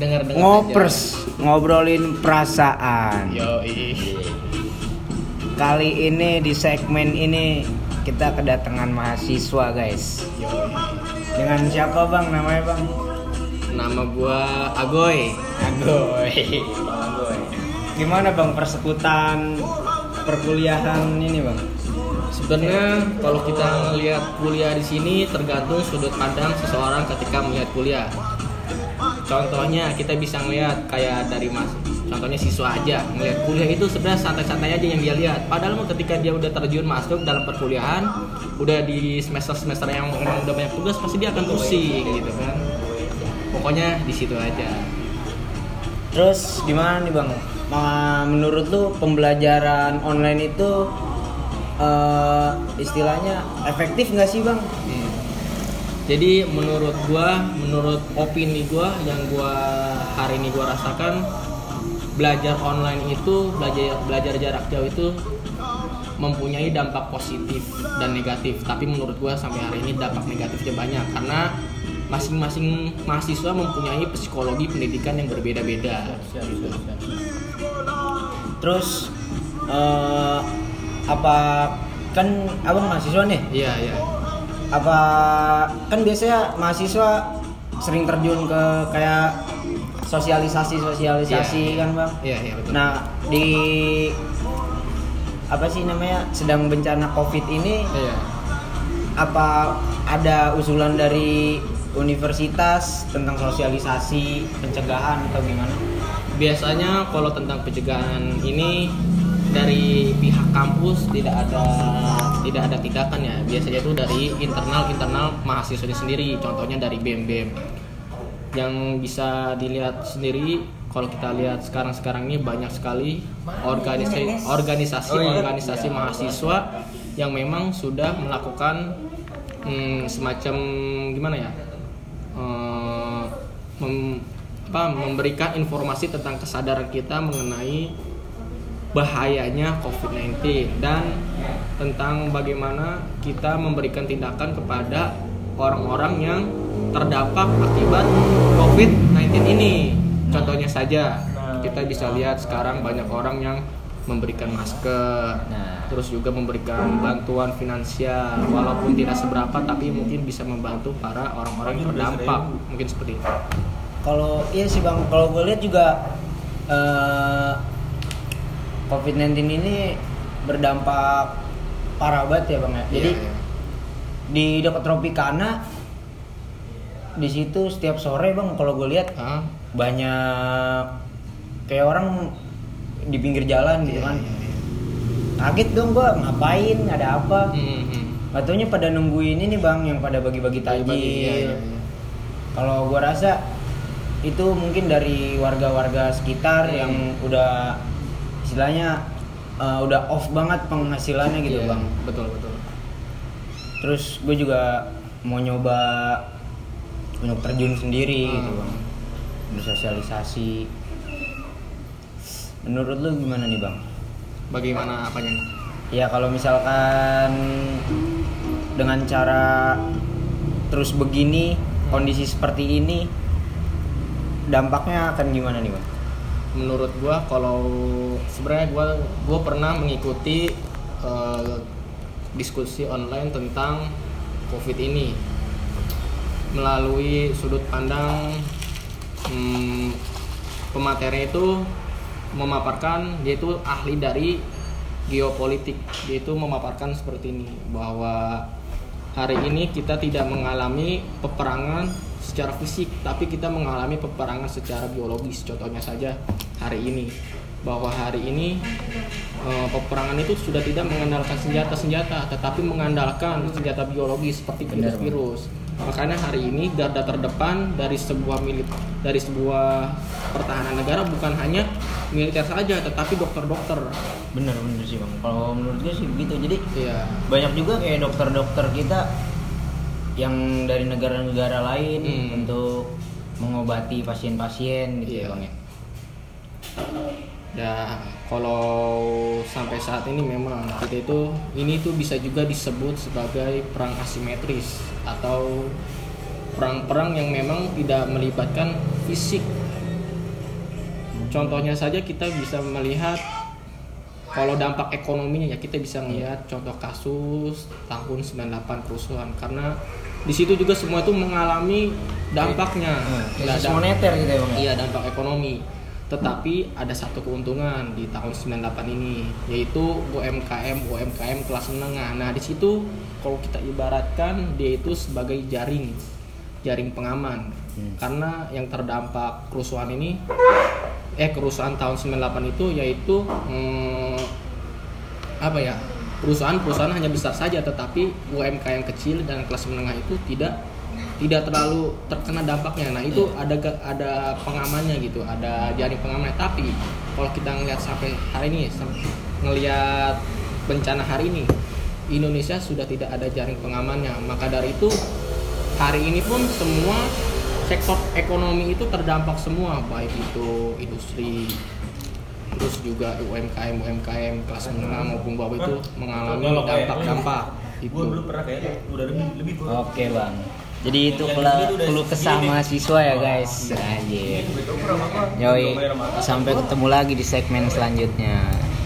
dengar dengar ngopers ngobrolin perasaan. Yo kali ini di segmen ini kita kedatangan mahasiswa guys. Yo dengan siapa bang? Namanya bang? Nama gua Agoy. Agoy. Agoy. Gimana bang persekutan perkuliahan ini bang? Sebenarnya kalau kita ngelihat kuliah di sini tergantung sudut pandang seseorang ketika melihat kuliah contohnya kita bisa ngelihat kayak dari mas contohnya siswa aja ngelihat kuliah itu sebenarnya santai-santai aja yang dia lihat. Padahal ketika dia udah terjun masuk dalam perkuliahan udah di semester semester yang memang udah banyak tugas pasti dia akan pusing gitu kan. Pokoknya di situ aja. Terus gimana nih bang? Menurut lu pembelajaran online itu eh, istilahnya efektif nggak sih bang? Hmm. Jadi menurut gua, menurut opini gua yang gua hari ini gua rasakan belajar online itu belajar belajar jarak jauh itu mempunyai dampak positif dan negatif. Tapi menurut gua sampai hari ini dampak negatifnya banyak karena masing-masing mahasiswa mempunyai psikologi pendidikan yang berbeda-beda. terus eh, apa kan abang mahasiswa nih Iya, iya. Apa kan biasanya mahasiswa sering terjun ke kayak sosialisasi sosialisasi Iya. kan bang Iya, iya betul. nah di apa sih namanya sedang bencana covid ini Iya. apa ada usulan dari universitas tentang sosialisasi pencegahan atau gimana biasanya kalau tentang pencegahan ini dari pihak kampus tidak ada tidak ada tindakan ya. Biasanya itu dari internal internal mahasiswanya sendiri. Contohnya dari bem bem yang bisa dilihat sendiri kalau kita lihat sekarang sekarang ini banyak sekali organisasi organisasi organisasi mahasiswa yang memang sudah melakukan hmm, semacam gimana ya? Eh, mem- apa, memberikan informasi tentang kesadaran kita mengenai bahayanya COVID-19 dan tentang bagaimana kita memberikan tindakan kepada orang-orang yang terdampak akibat COVID-19 ini. Contohnya saja, kita bisa lihat sekarang banyak orang yang memberikan masker, Nah. terus juga memberikan bantuan finansial, walaupun tidak seberapa, tapi mungkin bisa membantu para orang-orang yang terdampak, mungkin seperti itu. kalau iya sih bang kalau gue lihat juga eh, covid-19 ini berdampak parah banget ya bang ya jadi Iya, iya. di dekat Tropicana di situ setiap sore bang kalau gue lihat Hah? banyak kayak orang di pinggir jalan gitu Iya, kan iya, iya. kaget dong gua ngapain ada apa Hmm, hmm. Gak taunya pada nungguin ini bang yang pada bagi-bagi tajil iya, iya, iya. kalau gua rasa itu mungkin dari warga-warga sekitar Hmm. yang udah istilahnya uh, udah off banget penghasilannya gitu Iya, bang Betul betul. terus gue juga mau nyoba untuk terjun sendiri Hmm. gitu bang bersosialisasi menurut lu gimana nih bang Bagaimana apanya? ya kalau misalkan dengan cara terus begini kondisi seperti ini dampaknya akan gimana nih bang Menurut gua kalau sebenarnya gua gua pernah mengikuti eh, diskusi online tentang COVID ini. Melalui sudut pandang hmm, pemateri itu memaparkan dia itu ahli dari geopolitik. Dia itu memaparkan seperti ini bahwa hari ini kita tidak mengalami peperangan secara fisik tapi kita mengalami peperangan secara biologis. Contohnya saja hari ini bahwa hari ini eh, peperangan itu sudah tidak mengandalkan senjata-senjata tetapi mengandalkan senjata biologis seperti Benar, Bang. virus. Makanya hari ini garda terdepan dari sebuah milit dari sebuah pertahanan negara bukan hanya militer saja tetapi dokter-dokter. Bener bener sih bang. Kalau menurut gue sih begitu. Jadi Iya. banyak juga kayak dokter-dokter kita yang dari negara-negara lain Hmm. untuk mengobati pasien-pasien gitu Iya. ya bang ya Ya, kalau sampai saat ini memang kita itu ini tuh bisa juga disebut sebagai perang asimetris atau perang-perang yang memang tidak melibatkan fisik contohnya saja kita bisa melihat kalau dampak ekonominya ya kita bisa melihat contoh kasus tahun 98 kerusuhan. Karena di situ juga semua itu mengalami dampaknya. Krisis ada- moneter gitu ya bang Iya dampak ekonomi. Tetapi ada satu keuntungan di tahun 98 ini yaitu UMKM UMKM kelas menengah. Nah di situ kalau kita ibaratkan dia itu sebagai jaring jaring pengaman. Karena yang terdampak kerusuhan ini eh kerusuhan tahun 98 itu yaitu hmm, apa ya perusahaan-perusahaan hanya besar saja tetapi UMKM kecil dan kelas menengah itu tidak tidak terlalu terkena dampaknya. Nah itu ada ga- ada pengamannya gitu ada jaring pengamannya. Tapi kalau kita ngelihat sampai hari ini ngelihat bencana hari ini Indonesia sudah tidak ada jaring pengamannya. Maka dari itu hari ini pun semua sektor ekonomi itu terdampak semua baik itu industri terus juga UMKM UMKM kelas menengah maupun bawah itu mengalami dampak-dampak gue itu dulu pernah kayak udah lebih lebih gue oke bang. Jadi itu keluh kesah mahasiswa ya guys. Anjir. Apa. Yoi, sampai ketemu lagi di segmen selanjutnya.